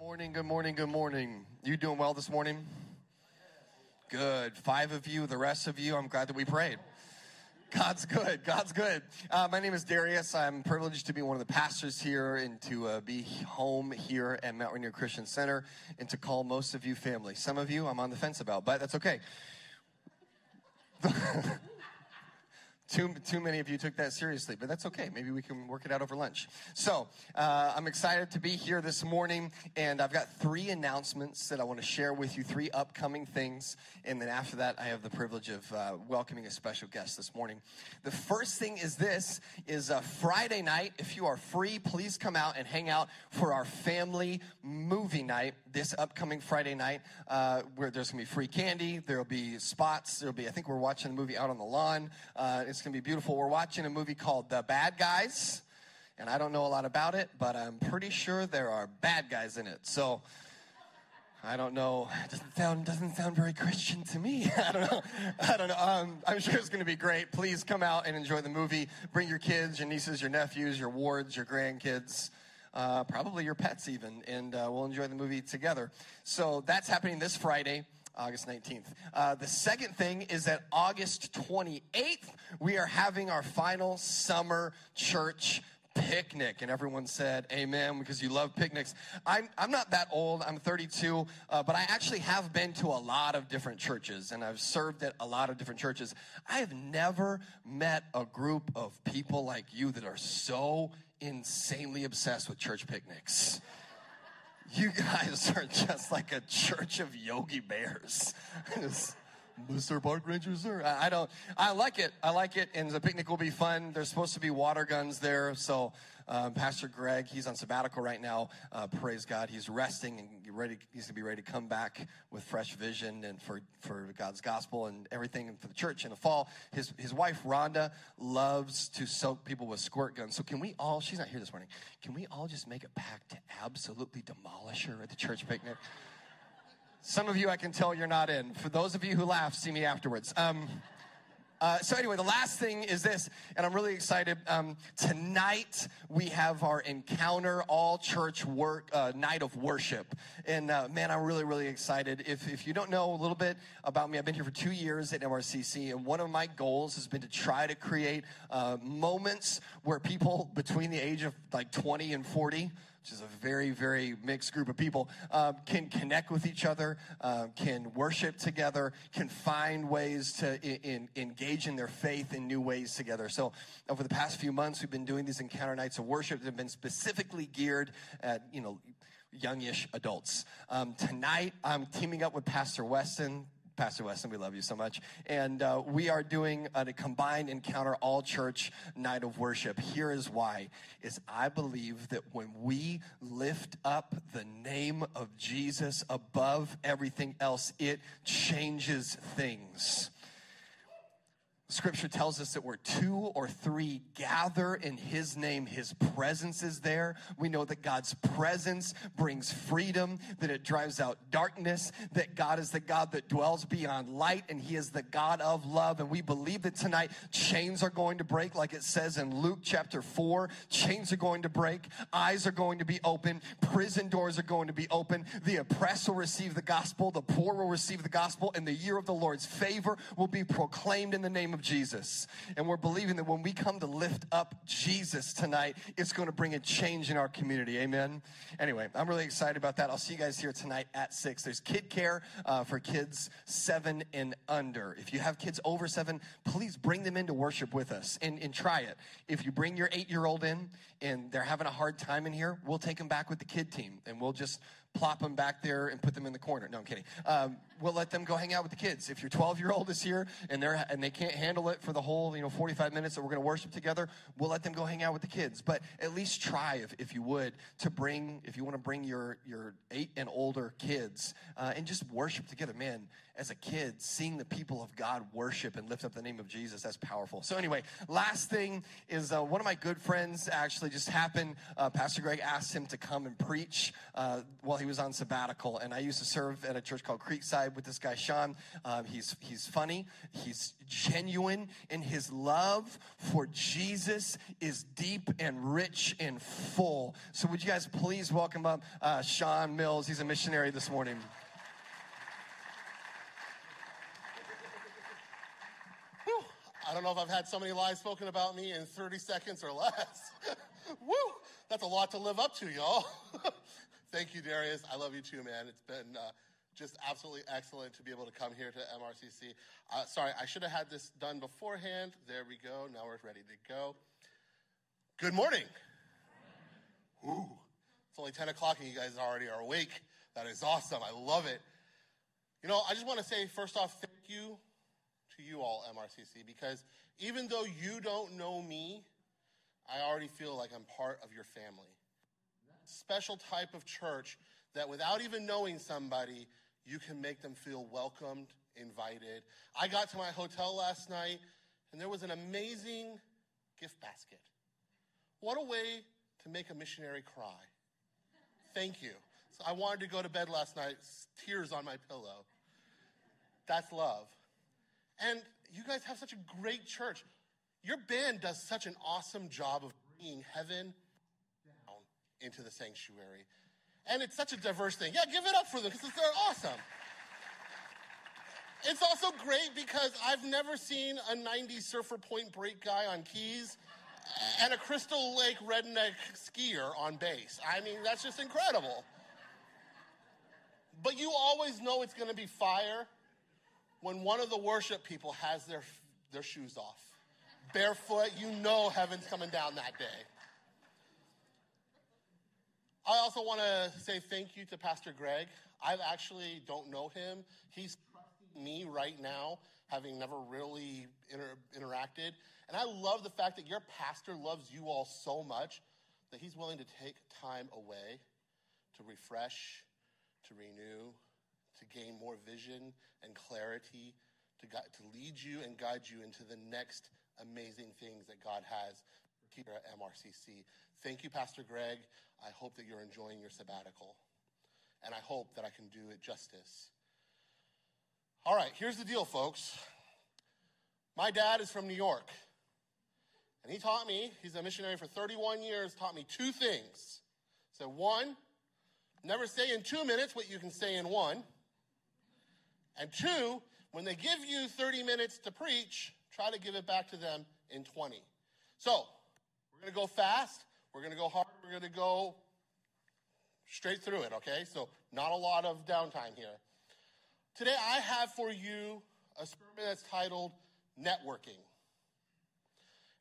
morning, good morning, good morning. You doing well this morning? Good. Five of you, the rest of you, I'm glad that we prayed. God's good. God's good. Uh, my name is Darius. I'm privileged to be one of the pastors here and to uh, be home here at Mount Rainier Christian Center and to call most of you family. Some of you I'm on the fence about, but that's okay. Too, too many of you took that seriously, but that's okay. Maybe we can work it out over lunch. So, uh, I'm excited to be here this morning, and I've got three announcements that I want to share with you, three upcoming things. And then after that, I have the privilege of uh, welcoming a special guest this morning. The first thing is this, is a Friday night. If you are free, please come out and hang out for our family movie night this upcoming Friday night, uh, where there's going to be free candy, there'll be spots, there'll be, I think we're watching a movie out on the lawn. Uh, it's going to be beautiful. We're watching a movie called The Bad Guys, and I don't know a lot about it, but I'm pretty sure there are bad guys in it. So I don't know. It doesn't sound doesn't sound very Christian to me. I don't know. I don't know. Um, I'm sure it's going to be great. Please come out and enjoy the movie. Bring your kids, your nieces, your nephews, your wards, your grandkids. Uh, probably your pets even, and uh, we'll enjoy the movie together. So that's happening this Friday. August 19th. Uh, the second thing is that August 28th, we are having our final summer church picnic. And everyone said, Amen, because you love picnics. I'm, I'm not that old, I'm 32, uh, but I actually have been to a lot of different churches and I've served at a lot of different churches. I have never met a group of people like you that are so insanely obsessed with church picnics. You guys are just like a church of Yogi Bears. Mr. Park Ranger, sir. I, I don't. I like it. I like it, and the picnic will be fun. There's supposed to be water guns there, so um, Pastor Greg, he's on sabbatical right now. Uh, praise God, he's resting and ready. He's gonna be ready to come back with fresh vision and for for God's gospel and everything for the church in the fall. His his wife Rhonda loves to soak people with squirt guns. So can we all? She's not here this morning. Can we all just make a pact to absolutely demolish her at the church picnic? Some of you, I can tell you're not in. For those of you who laugh, see me afterwards. Um, uh, so anyway, the last thing is this, and I'm really excited. Um, tonight we have our encounter all church work uh, night of worship, and uh, man, I'm really really excited. If if you don't know a little bit about me, I've been here for two years at MRCC, and one of my goals has been to try to create uh, moments where people between the age of like 20 and 40 which is a very, very mixed group of people, um, can connect with each other, uh, can worship together, can find ways to in, in, engage in their faith in new ways together. So, over the past few months, we've been doing these encounter nights of worship that have been specifically geared at, you know, youngish adults. Um, tonight, I'm teaming up with Pastor Weston. Pastor Weston, we love you so much. And uh, we are doing a combined encounter all church night of worship. Here is why is I believe that when we lift up the name of Jesus above everything else, it changes things. Scripture tells us that where two or three gather in His name, His presence is there. We know that God's presence brings freedom, that it drives out darkness, that God is the God that dwells beyond light, and He is the God of love. And we believe that tonight chains are going to break, like it says in Luke chapter 4. Chains are going to break, eyes are going to be open, prison doors are going to be open. The oppressed will receive the gospel, the poor will receive the gospel, and the year of the Lord's favor will be proclaimed in the name of Jesus. And we're believing that when we come to lift up Jesus tonight, it's going to bring a change in our community. Amen. Anyway, I'm really excited about that. I'll see you guys here tonight at six. There's kid care uh, for kids seven and under. If you have kids over seven, please bring them into worship with us and, and try it. If you bring your eight year old in and they're having a hard time in here, we'll take them back with the kid team and we'll just plop them back there and put them in the corner. No, I'm kidding. Um, we'll let them go hang out with the kids. If your 12 year old is here and they're and they can't handle it for the whole you know 45 minutes that we're going to worship together, we'll let them go hang out with the kids. But at least try, if, if you would, to bring if you want to bring your your eight and older kids uh, and just worship together. Man, as a kid, seeing the people of God worship and lift up the name of Jesus, that's powerful. So, anyway, last thing is uh, one of my good friends actually just happened. Uh, Pastor Greg asked him to come and preach uh, while he was on sabbatical. And I used to serve at a church called Creekside with this guy, Sean. Um, he's, he's funny, he's genuine, and his love for Jesus is deep and rich and full. So, would you guys please welcome up uh, Sean Mills? He's a missionary this morning. I don't know if I've had so many lies spoken about me in 30 seconds or less. Woo! That's a lot to live up to, y'all. Thank you, Darius. I love you too, man. It's been uh, just absolutely excellent to be able to come here to MRCC. Uh, sorry, I should have had this done beforehand. There we go. Now we're ready to go. Good morning. Ooh, it's only 10 o'clock and you guys already are awake. That is awesome. I love it. You know, I just want to say, first off, thank you to you all, MRCC, because even though you don't know me, I already feel like I'm part of your family. Special type of church that without even knowing somebody, you can make them feel welcomed, invited. I got to my hotel last night and there was an amazing gift basket. What a way to make a missionary cry. Thank you. So I wanted to go to bed last night, tears on my pillow. That's love. And you guys have such a great church. Your band does such an awesome job of bringing heaven into the sanctuary. And it's such a diverse thing. Yeah, give it up for them because they're awesome. It's also great because I've never seen a 90s surfer point break guy on keys and a Crystal Lake redneck skier on bass. I mean, that's just incredible. But you always know it's going to be fire when one of the worship people has their, their shoes off. Barefoot, you know heaven's coming down that day. I also want to say thank you to Pastor Greg. I actually don't know him. He's me right now, having never really inter- interacted. And I love the fact that your pastor loves you all so much that he's willing to take time away to refresh, to renew, to gain more vision and clarity, to, to lead you and guide you into the next amazing things that God has here at MRCC. Thank you, Pastor Greg. I hope that you're enjoying your sabbatical. And I hope that I can do it justice. All right, here's the deal, folks. My dad is from New York. And he taught me, he's a missionary for 31 years, taught me two things. So, one, never say in two minutes what you can say in one. And two, when they give you 30 minutes to preach, try to give it back to them in 20. So, we're going to go fast. We're going to go hard. We're going to go straight through it, okay? So, not a lot of downtime here. Today, I have for you a sermon that's titled Networking.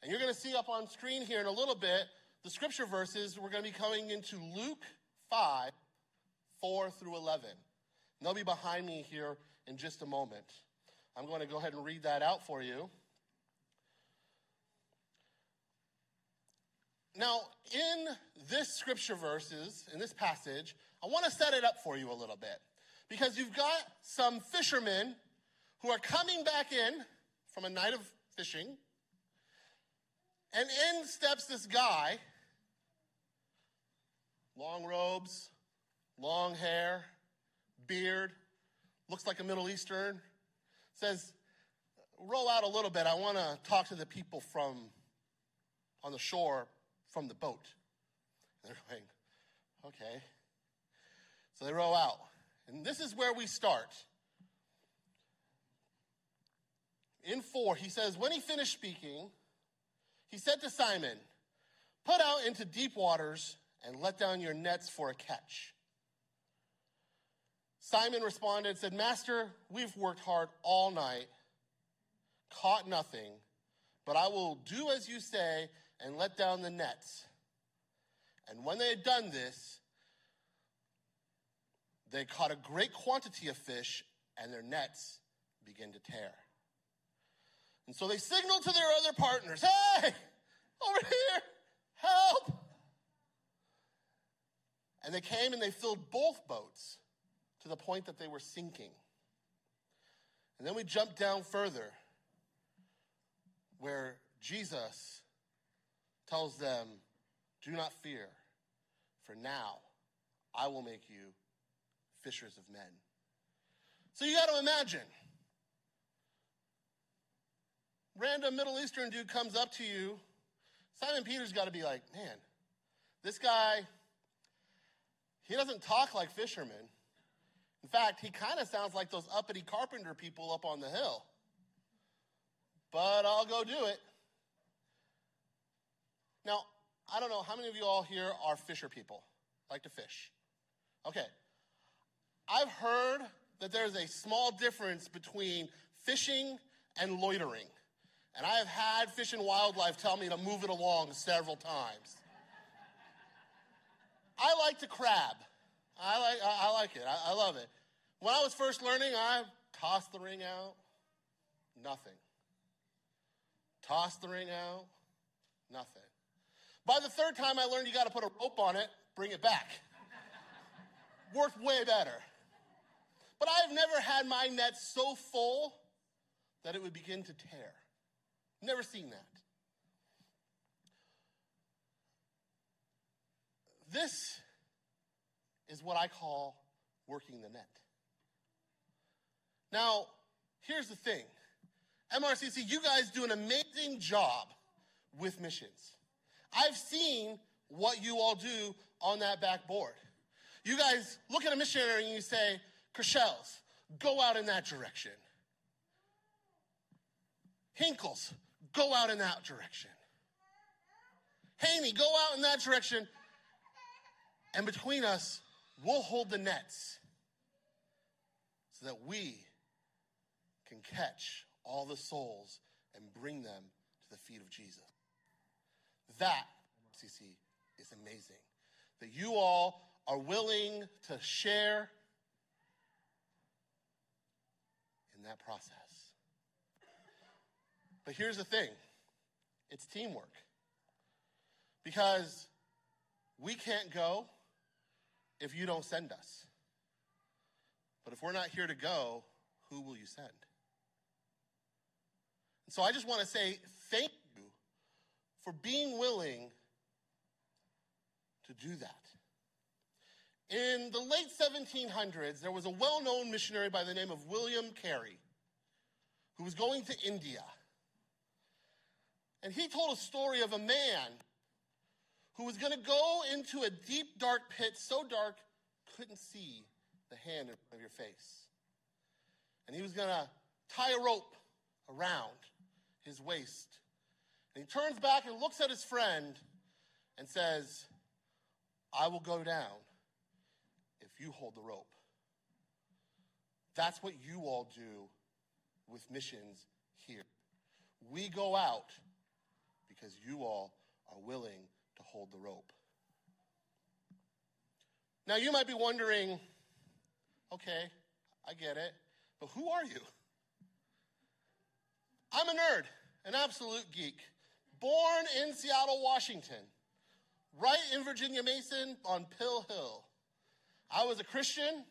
And you're going to see up on screen here in a little bit the scripture verses. We're going to be coming into Luke 5, 4 through 11. And they'll be behind me here in just a moment. I'm going to go ahead and read that out for you. Now, in this scripture verses, in this passage, I want to set it up for you a little bit. Because you've got some fishermen who are coming back in from a night of fishing, and in steps this guy, long robes, long hair, beard, looks like a Middle Eastern, says, roll out a little bit. I want to talk to the people from on the shore from the boat. And they're going, okay. So they row out. And this is where we start. In four, he says, when he finished speaking, he said to Simon, Put out into deep waters and let down your nets for a catch. Simon responded and said, Master, we've worked hard all night, caught nothing, but I will do as you say and let down the nets. And when they had done this, they caught a great quantity of fish, and their nets began to tear. And so they signaled to their other partners, Hey, over here, help! And they came and they filled both boats to the point that they were sinking. And then we jump down further where Jesus tells them, Do not fear, for now I will make you fishers of men. So you got to imagine. Random Middle Eastern dude comes up to you. Simon Peter's got to be like, man, this guy, he doesn't talk like fishermen. In fact, he kind of sounds like those uppity carpenter people up on the hill. But I'll go do it. Now, I don't know how many of you all here are fisher people, like to fish. Okay. I've heard that there's a small difference between fishing and loitering. And I have had Fish and Wildlife tell me to move it along several times. I like to crab. I like, I, like it. I, I love it. When I was first learning, I tossed the ring out, nothing. Tossed the ring out, nothing. By the third time, I learned you got to put a rope on it, bring it back. Worked way better. But I've never had my net so full that it would begin to tear. Never seen that. This is what I call working the net. Now, here's the thing MRCC, you guys do an amazing job with missions. I've seen what you all do on that backboard. You guys look at a missionary and you say, Kershels, go out in that direction. Hinkles, go out in that direction. Haney, go out in that direction. And between us, we'll hold the nets so that we can catch all the souls and bring them to the feet of Jesus. That, CC, is amazing. That you all are willing to share in that process. But here's the thing it's teamwork. Because we can't go if you don't send us. But if we're not here to go, who will you send? And so I just want to say thank for being willing to do that. In the late 1700s, there was a well known missionary by the name of William Carey who was going to India. And he told a story of a man who was going to go into a deep, dark pit, so dark, couldn't see the hand of your face. And he was going to tie a rope around his waist. And he turns back and looks at his friend and says, I will go down if you hold the rope. That's what you all do with missions here. We go out because you all are willing to hold the rope. Now, you might be wondering okay, I get it, but who are you? I'm a nerd, an absolute geek, born in Seattle, Washington, right in Virginia Mason on Pill Hill. I was a Christian,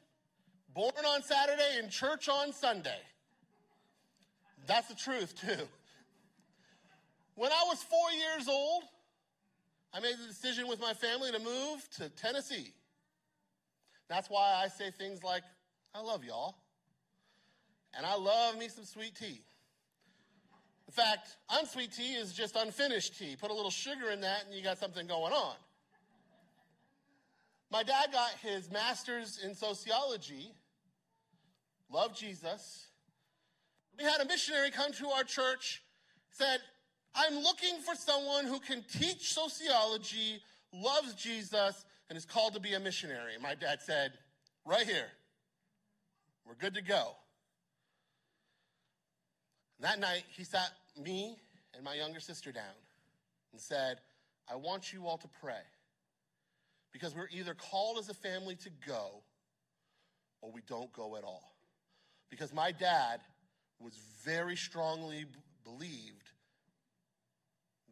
born on Saturday in church on Sunday. That's the truth, too. When I was four years old, I made the decision with my family to move to Tennessee. That's why I say things like, I love y'all. And I love me some sweet tea. In fact, unsweet tea is just unfinished tea. Put a little sugar in that and you got something going on. My dad got his master's in sociology, loved Jesus. We had a missionary come to our church, said, I'm looking for someone who can teach sociology, loves Jesus, and is called to be a missionary. My dad said, Right here. We're good to go. And that night, he sat me and my younger sister down and said, I want you all to pray because we're either called as a family to go or we don't go at all. Because my dad was very strongly believed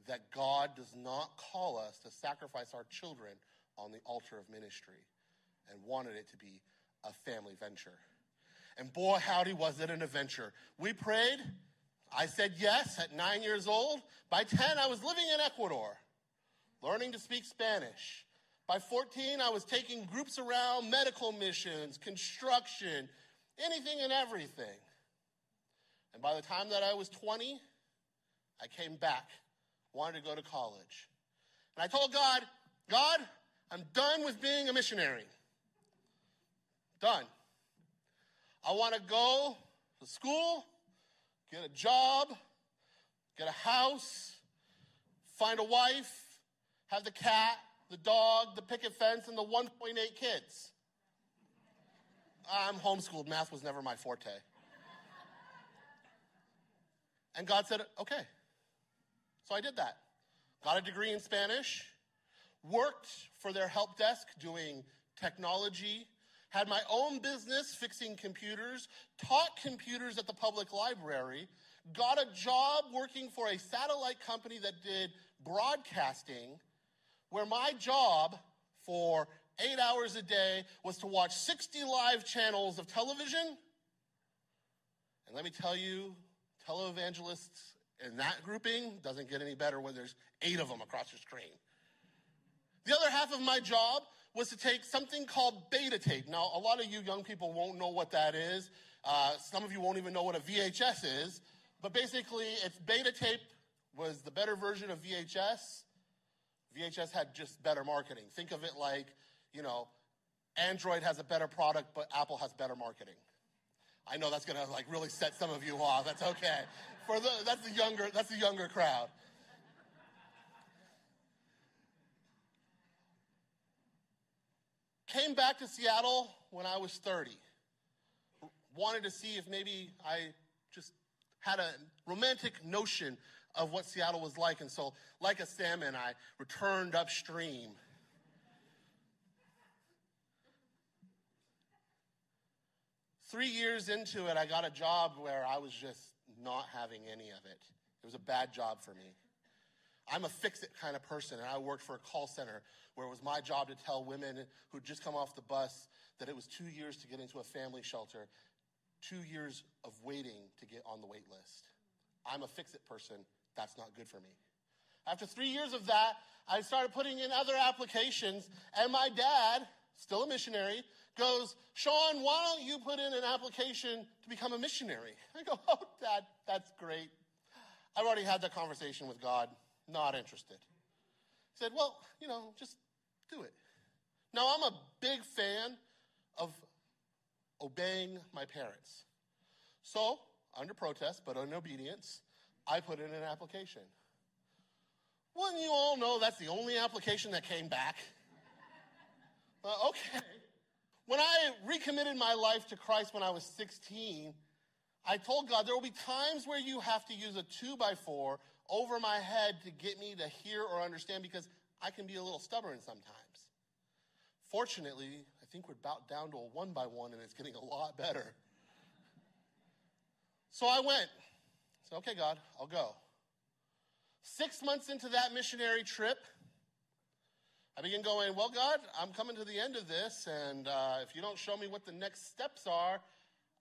that God does not call us to sacrifice our children on the altar of ministry and wanted it to be a family venture. And boy, howdy, was it an adventure. We prayed. I said yes at nine years old. By 10, I was living in Ecuador, learning to speak Spanish. By 14, I was taking groups around medical missions, construction, anything and everything. And by the time that I was 20, I came back, wanted to go to college. And I told God, God, I'm done with being a missionary. Done. I want to go to school, get a job, get a house, find a wife, have the cat, the dog, the picket fence, and the 1.8 kids. I'm homeschooled. Math was never my forte. And God said, okay. So I did that. Got a degree in Spanish, worked for their help desk doing technology, had my own business fixing computers, taught computers at the public library, got a job working for a satellite company that did broadcasting, where my job for eight hours a day was to watch 60 live channels of television. And let me tell you, televangelists in that grouping doesn't get any better when there's eight of them across your screen. The other half of my job was to take something called beta tape. Now, a lot of you young people won't know what that is. Uh, some of you won't even know what a VHS is. But basically, it's beta tape was the better version of VHS. VHS had just better marketing. Think of it like, you know, Android has a better product, but Apple has better marketing. I know that's to like really set some of you off. That's okay. For the, that's the younger that's the younger crowd. Came back to Seattle when I was 30. Wanted to see if maybe I just had a romantic notion of what Seattle was like. And so, like a salmon, I returned upstream. Three years into it, I got a job where I was just not having any of it. It was a bad job for me. I'm a fix it kind of person, and I worked for a call center where it was my job to tell women who'd just come off the bus that it was two years to get into a family shelter, two years of waiting to get on the wait list. I'm a fix it person. That's not good for me. After three years of that, I started putting in other applications, and my dad, still a missionary, goes, Sean, why don't you put in an application to become a missionary? I go, oh, Dad, that's great. I've already had that conversation with God. Not interested. He said, well, you know, just do it. Now, I'm a big fan of obeying my parents. So, under protest, but in obedience, I put in an application. Wouldn't you all know that's the only application that came back? Uh, okay. When I recommitted my life to Christ when I was 16, I told God there will be times where you have to use a two by four over my head to get me to hear or understand because I can be a little stubborn sometimes. Fortunately, I think we're about down to a one by one and it's getting a lot better. So I went. I said, okay, God, I'll go. Six months into that missionary trip, I began going, Well, God, I'm coming to the end of this, and uh, if you don't show me what the next steps are,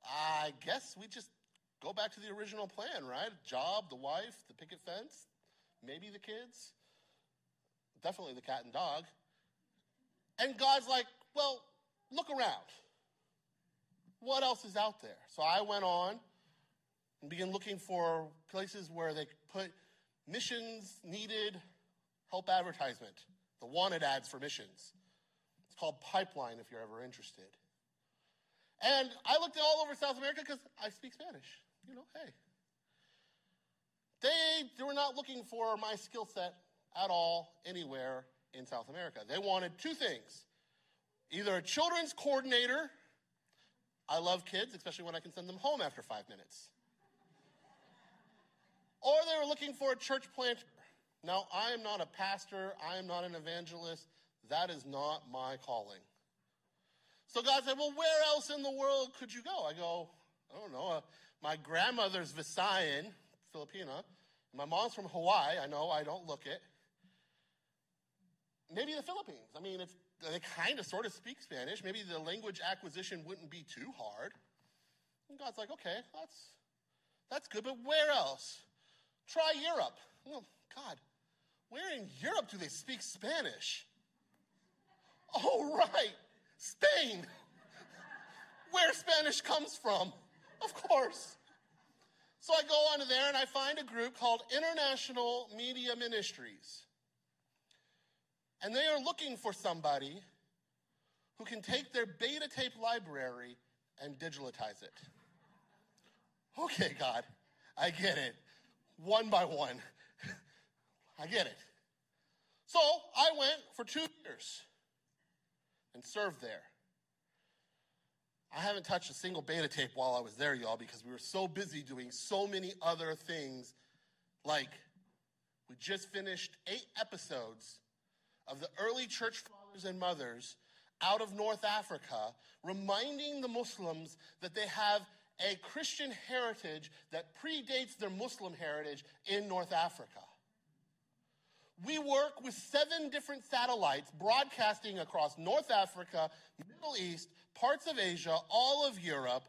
I guess we just go back to the original plan, right? Job, the wife, the picket fence, maybe the kids, definitely the cat and dog. And God's like, Well, look around. What else is out there? So I went on and began looking for places where they put missions needed help advertisement the wanted ads for missions. It's called Pipeline if you're ever interested. And I looked all over South America because I speak Spanish. You know, hey. They, they were not looking for my skill set at all anywhere in South America. They wanted two things either a children's coordinator. I love kids, especially when I can send them home after five minutes. Or they were looking for a church planter. Now, I am not a pastor, I am not an evangelist. That is not my calling. So God said, Well, where else in the world could you go? I go, I don't know. Uh, my grandmother's Visayan, Filipina. My mom's from Hawaii. I know I don't look it. Maybe the Philippines. I mean, they kind of sort of speak Spanish. Maybe the language acquisition wouldn't be too hard. And God's like, okay, that's, that's good, but where else? Try Europe. Well, God, where in Europe do they speak Spanish? Oh, right, Spain, where Spanish comes from, of course. So I go onto there and I find a group called International Media Ministries. And they are looking for somebody who can take their beta tape library and digitize it. Okay, God, I get it. One by one. I get it. So I went for two years and served there. I haven't touched a single beta tape while I was there, y'all, because we were so busy doing so many other things. Like, we just finished eight episodes of the early church fathers and mothers out of North Africa, reminding the Muslims that they have a Christian heritage that predates their Muslim heritage in North Africa. We work with seven different satellites broadcasting across North Africa, Middle East, parts of Asia, all of Europe,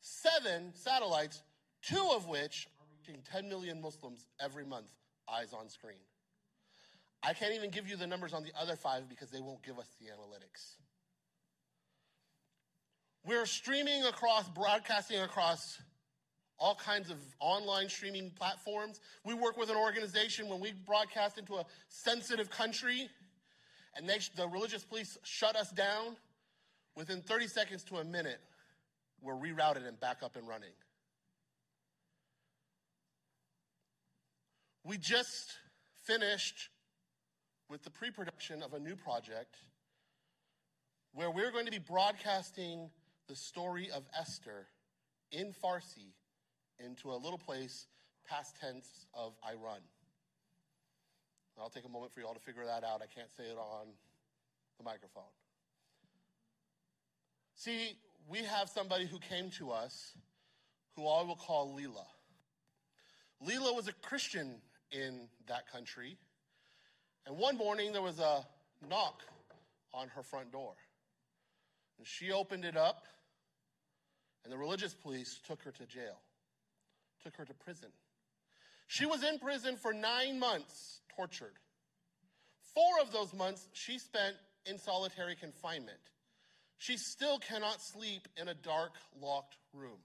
seven satellites, two of which are reaching 10 million Muslims every month, eyes on screen. I can't even give you the numbers on the other five because they won't give us the analytics. We're streaming across, broadcasting across all kinds of online streaming platforms. We work with an organization when we broadcast into a sensitive country and they, the religious police shut us down. Within 30 seconds to a minute, we're rerouted and back up and running. We just finished with the pre production of a new project where we're going to be broadcasting the story of Esther in Farsi into a little place, past tense of Iran. I'll take a moment for you all to figure that out. I can't say it on the microphone. See, we have somebody who came to us who I will call Leela. Leela was a Christian in that country. And one morning there was a knock on her front door. And she opened it up, and the religious police took her to jail, took her to prison. She was in prison for nine months, tortured. Four of those months she spent in solitary confinement. She still cannot sleep in a dark, locked room.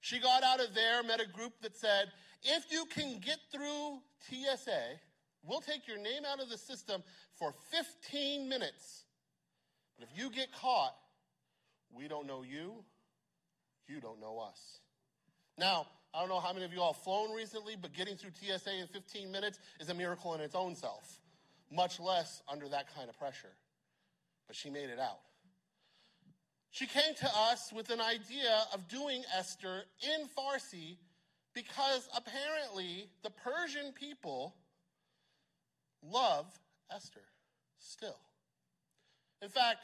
She got out of there, met a group that said, if you can get through TSA, we'll take your name out of the system for 15 minutes. But if you get caught, we don't know you, you don't know us. Now, I don't know how many of you all have flown recently, but getting through TSA in 15 minutes is a miracle in its own self, much less under that kind of pressure. But she made it out. She came to us with an idea of doing Esther in Farsi because apparently the Persian people love Esther still. In fact,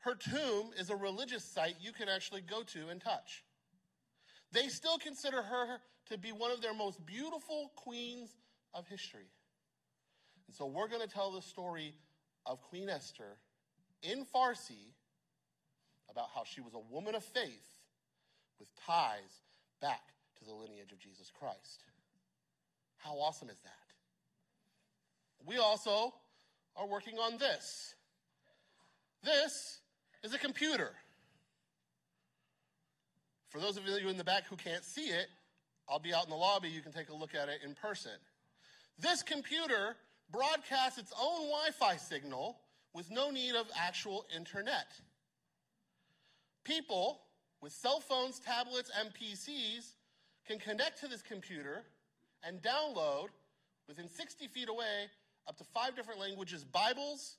her tomb is a religious site you can actually go to and touch. They still consider her to be one of their most beautiful queens of history. And so we're going to tell the story of Queen Esther in Farsi about how she was a woman of faith with ties back to the lineage of Jesus Christ. How awesome is that? We also are working on this. This is a computer. For those of you in the back who can't see it, I'll be out in the lobby. You can take a look at it in person. This computer broadcasts its own Wi Fi signal with no need of actual internet. People with cell phones, tablets, and PCs can connect to this computer and download within 60 feet away up to five different languages Bibles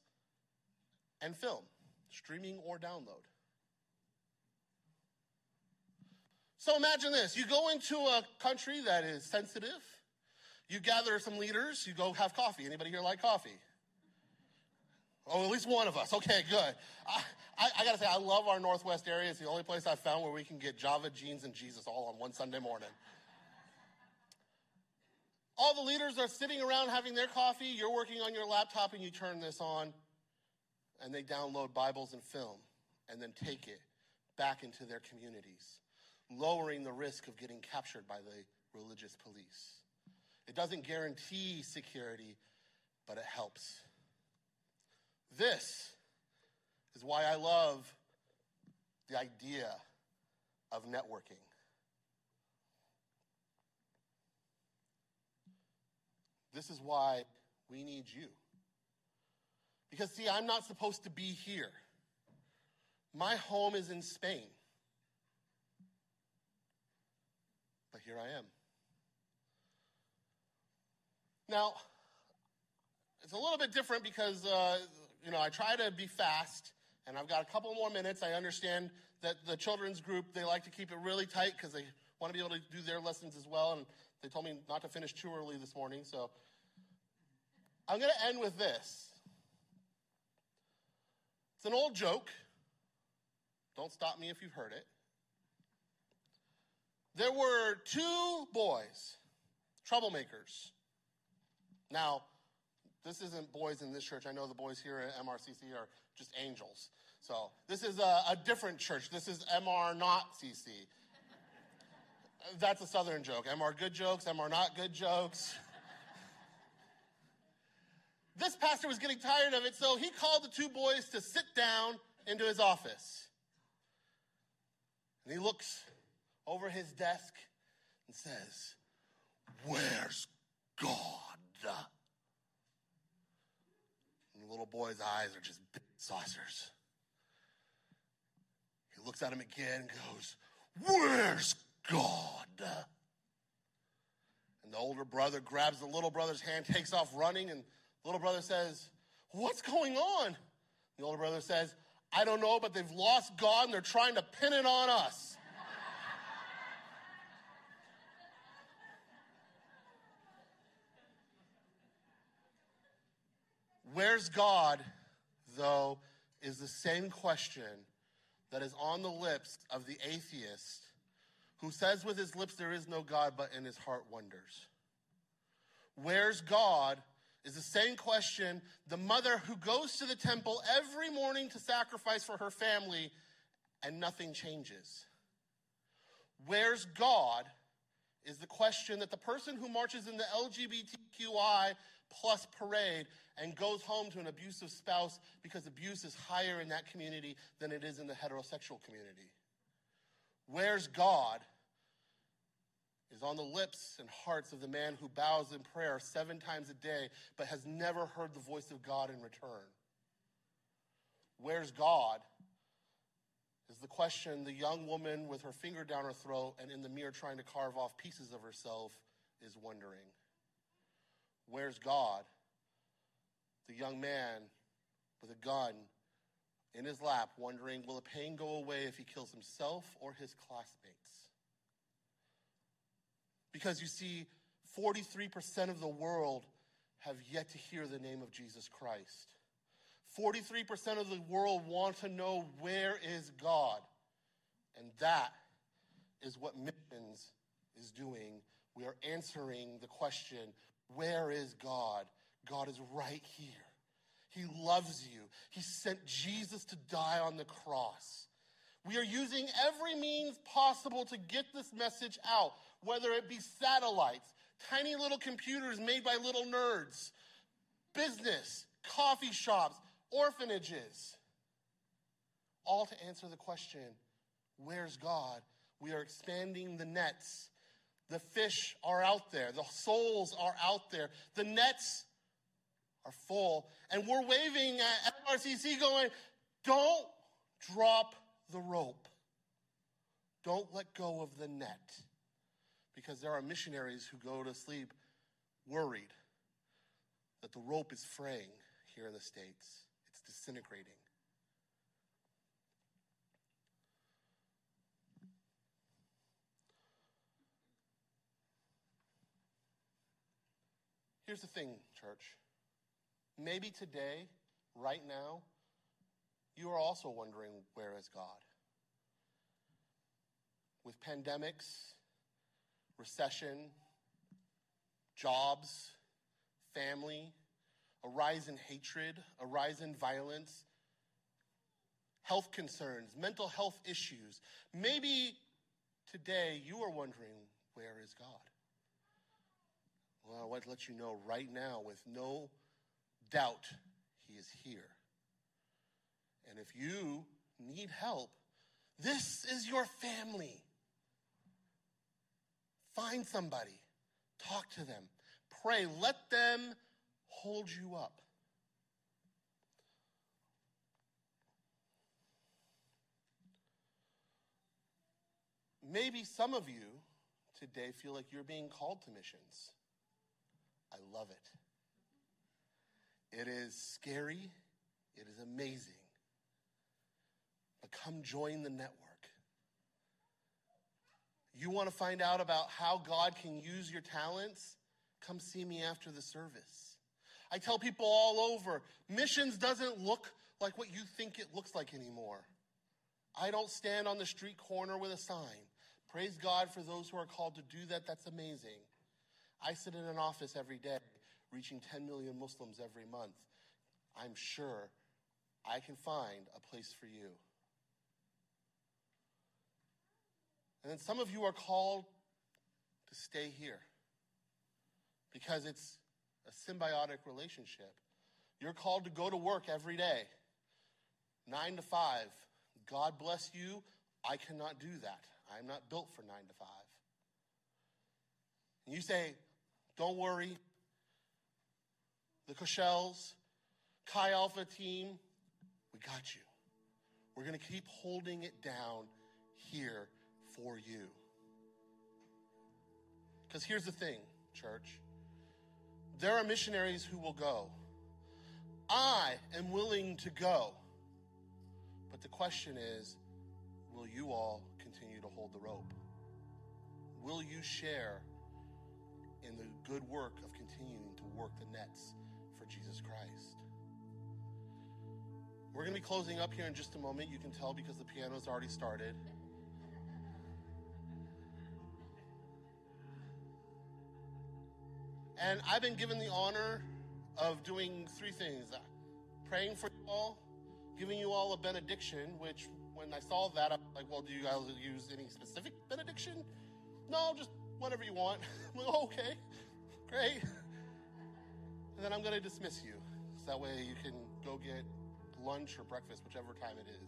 and film, streaming or download. So imagine this you go into a country that is sensitive, you gather some leaders, you go have coffee. Anybody here like coffee? Oh, at least one of us. Okay, good. I, I, I got to say, I love our Northwest area. It's the only place I've found where we can get Java, jeans, and Jesus all on one Sunday morning. All the leaders are sitting around having their coffee. You're working on your laptop and you turn this on, and they download Bibles and film, and then take it, back into their communities, lowering the risk of getting captured by the religious police. It doesn't guarantee security, but it helps. This is why I love the idea of networking. This is why we need you. Because, see, I'm not supposed to be here. My home is in Spain. But here I am. Now, it's a little bit different because, uh, you know, I try to be fast and I've got a couple more minutes. I understand that the children's group, they like to keep it really tight because they want to be able to do their lessons as well. And they told me not to finish too early this morning. So I'm going to end with this. It's an old joke. Don't stop me if you've heard it. There were two boys, troublemakers. Now, this isn't boys in this church. I know the boys here at MRCC are just angels. So this is a, a different church. This is MR not CC. That's a southern joke. MR good jokes, MR not good jokes. this pastor was getting tired of it, so he called the two boys to sit down into his office. And he looks over his desk and says, Where's God? Little boy's eyes are just saucers. He looks at him again and goes, Where's God? And the older brother grabs the little brother's hand, takes off running, and the little brother says, What's going on? The older brother says, I don't know, but they've lost God and they're trying to pin it on us. Where's God, though, is the same question that is on the lips of the atheist who says with his lips there is no God, but in his heart wonders. Where's God is the same question the mother who goes to the temple every morning to sacrifice for her family and nothing changes. Where's God is the question that the person who marches in the LGBTQI plus parade and goes home to an abusive spouse because abuse is higher in that community than it is in the heterosexual community. Where's God? Is on the lips and hearts of the man who bows in prayer seven times a day but has never heard the voice of God in return. Where's God? Is the question the young woman with her finger down her throat and in the mirror trying to carve off pieces of herself is wondering. Where's God? The young man with a gun in his lap, wondering will the pain go away if he kills himself or his classmates? Because you see, 43% of the world have yet to hear the name of Jesus Christ. 43% of the world want to know where is God. And that is what missions is doing. We are answering the question, where is God? God is right here. He loves you. He sent Jesus to die on the cross. We are using every means possible to get this message out, whether it be satellites, tiny little computers made by little nerds, business, coffee shops, orphanages, all to answer the question where's God? We are expanding the nets. The fish are out there, the souls are out there, the nets are full, and we're waving at MRCC going, don't drop the rope. Don't let go of the net. Because there are missionaries who go to sleep worried that the rope is fraying here in the States it's disintegrating. Here's the thing, church. Maybe today, right now, you are also wondering where is God? With pandemics, recession, jobs, family, a rise in hatred, a rise in violence. health concerns, mental health issues. Maybe today you are wondering, where is God? Well, I want to let you know right now, with no doubt, He is here. And if you need help, this is your family. Find somebody, talk to them, pray, let them hold you up. Maybe some of you today feel like you're being called to missions. I love it. It is scary, it is amazing. But come join the network. You want to find out about how God can use your talents? Come see me after the service. I tell people all over missions doesn't look like what you think it looks like anymore. I don't stand on the street corner with a sign. Praise God for those who are called to do that. That's amazing. I sit in an office every day, reaching 10 million Muslims every month. I'm sure I can find a place for you. And then some of you are called to stay here because it's a symbiotic relationship. You're called to go to work every day, nine to five. God bless you. I cannot do that. I'm not built for nine to five. And you say, don't worry. The Koshels, Chi Alpha team, we got you. We're going to keep holding it down here for you. Because here's the thing, church there are missionaries who will go. I am willing to go. But the question is will you all continue to hold the rope? Will you share in the good work of continuing to work the nets for Jesus Christ? We're going to be closing up here in just a moment. You can tell because the piano's already started. And I've been given the honor of doing three things uh, praying for you all, giving you all a benediction, which when I saw that, I'm like, well, do you guys use any specific benediction? No, just whatever you want. Like, oh, okay, great. And then I'm going to dismiss you. So that way you can go get lunch or breakfast, whichever time it is.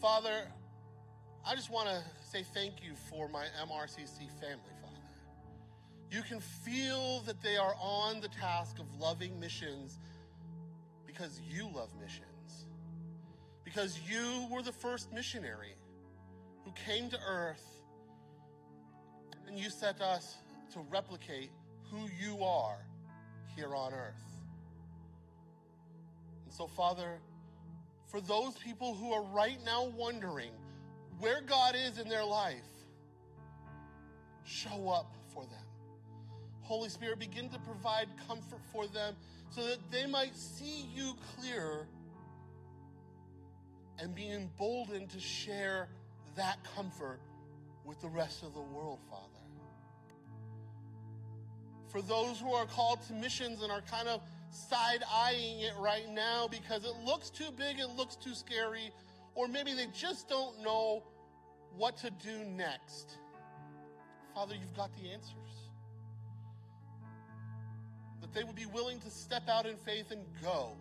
Father, I just want to say thank you for my MRCC family, Father. You can feel that they are on the task of loving missions because you love missions because you were the first missionary who came to earth and you set us to replicate who you are here on earth. And so, Father, for those people who are right now wondering where God is in their life, show up for them. Holy Spirit, begin to provide comfort for them so that they might see you clearer and be emboldened to share that comfort with the rest of the world, Father. For those who are called to missions and are kind of side eyeing it right now because it looks too big, it looks too scary, or maybe they just don't know what to do next. Father, you've got the answers. That they would be willing to step out in faith and go.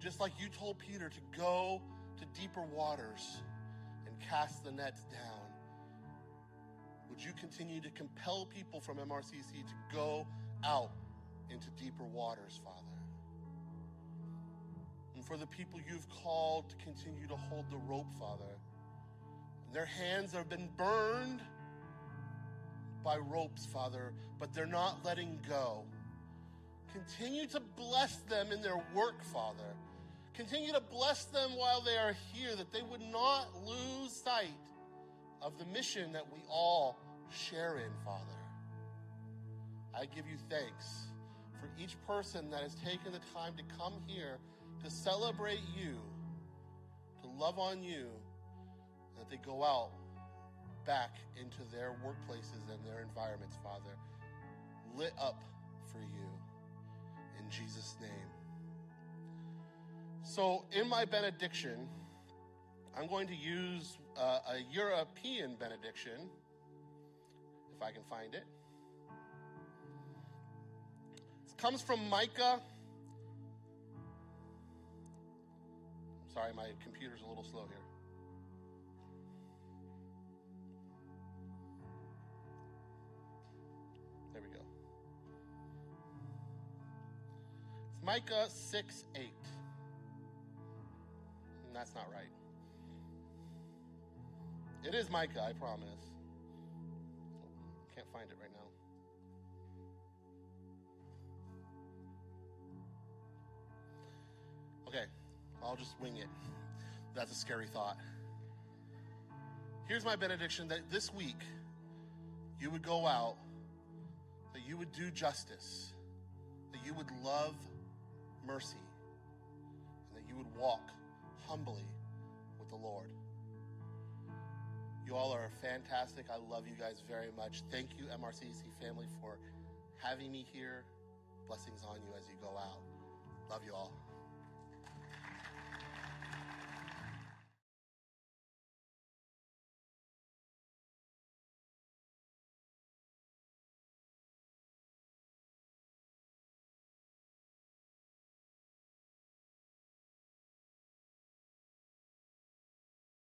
Just like you told Peter to go to deeper waters and cast the nets down. Would you continue to compel people from MRCC to go out into deeper waters, Father? And for the people you've called to continue to hold the rope, Father, their hands have been burned by ropes, Father, but they're not letting go. Continue to bless them in their work, Father. Continue to bless them while they are here, that they would not lose sight of the mission that we all share in, Father. I give you thanks for each person that has taken the time to come here to celebrate you, to love on you, that they go out back into their workplaces and their environments, Father, lit up for you. In Jesus' name. So, in my benediction, I'm going to use uh, a European benediction, if I can find it. It comes from Micah. Sorry, my computer's a little slow here. There we go. It's Micah 6 8. That's not right. It is Micah, I promise. Can't find it right now. Okay, I'll just wing it. That's a scary thought. Here's my benediction that this week you would go out, that you would do justice, that you would love mercy, and that you would walk humbly with the Lord. You all are fantastic. I love you guys very much. Thank you, MRCC family, for having me here. Blessings on you as you go out. Love you all.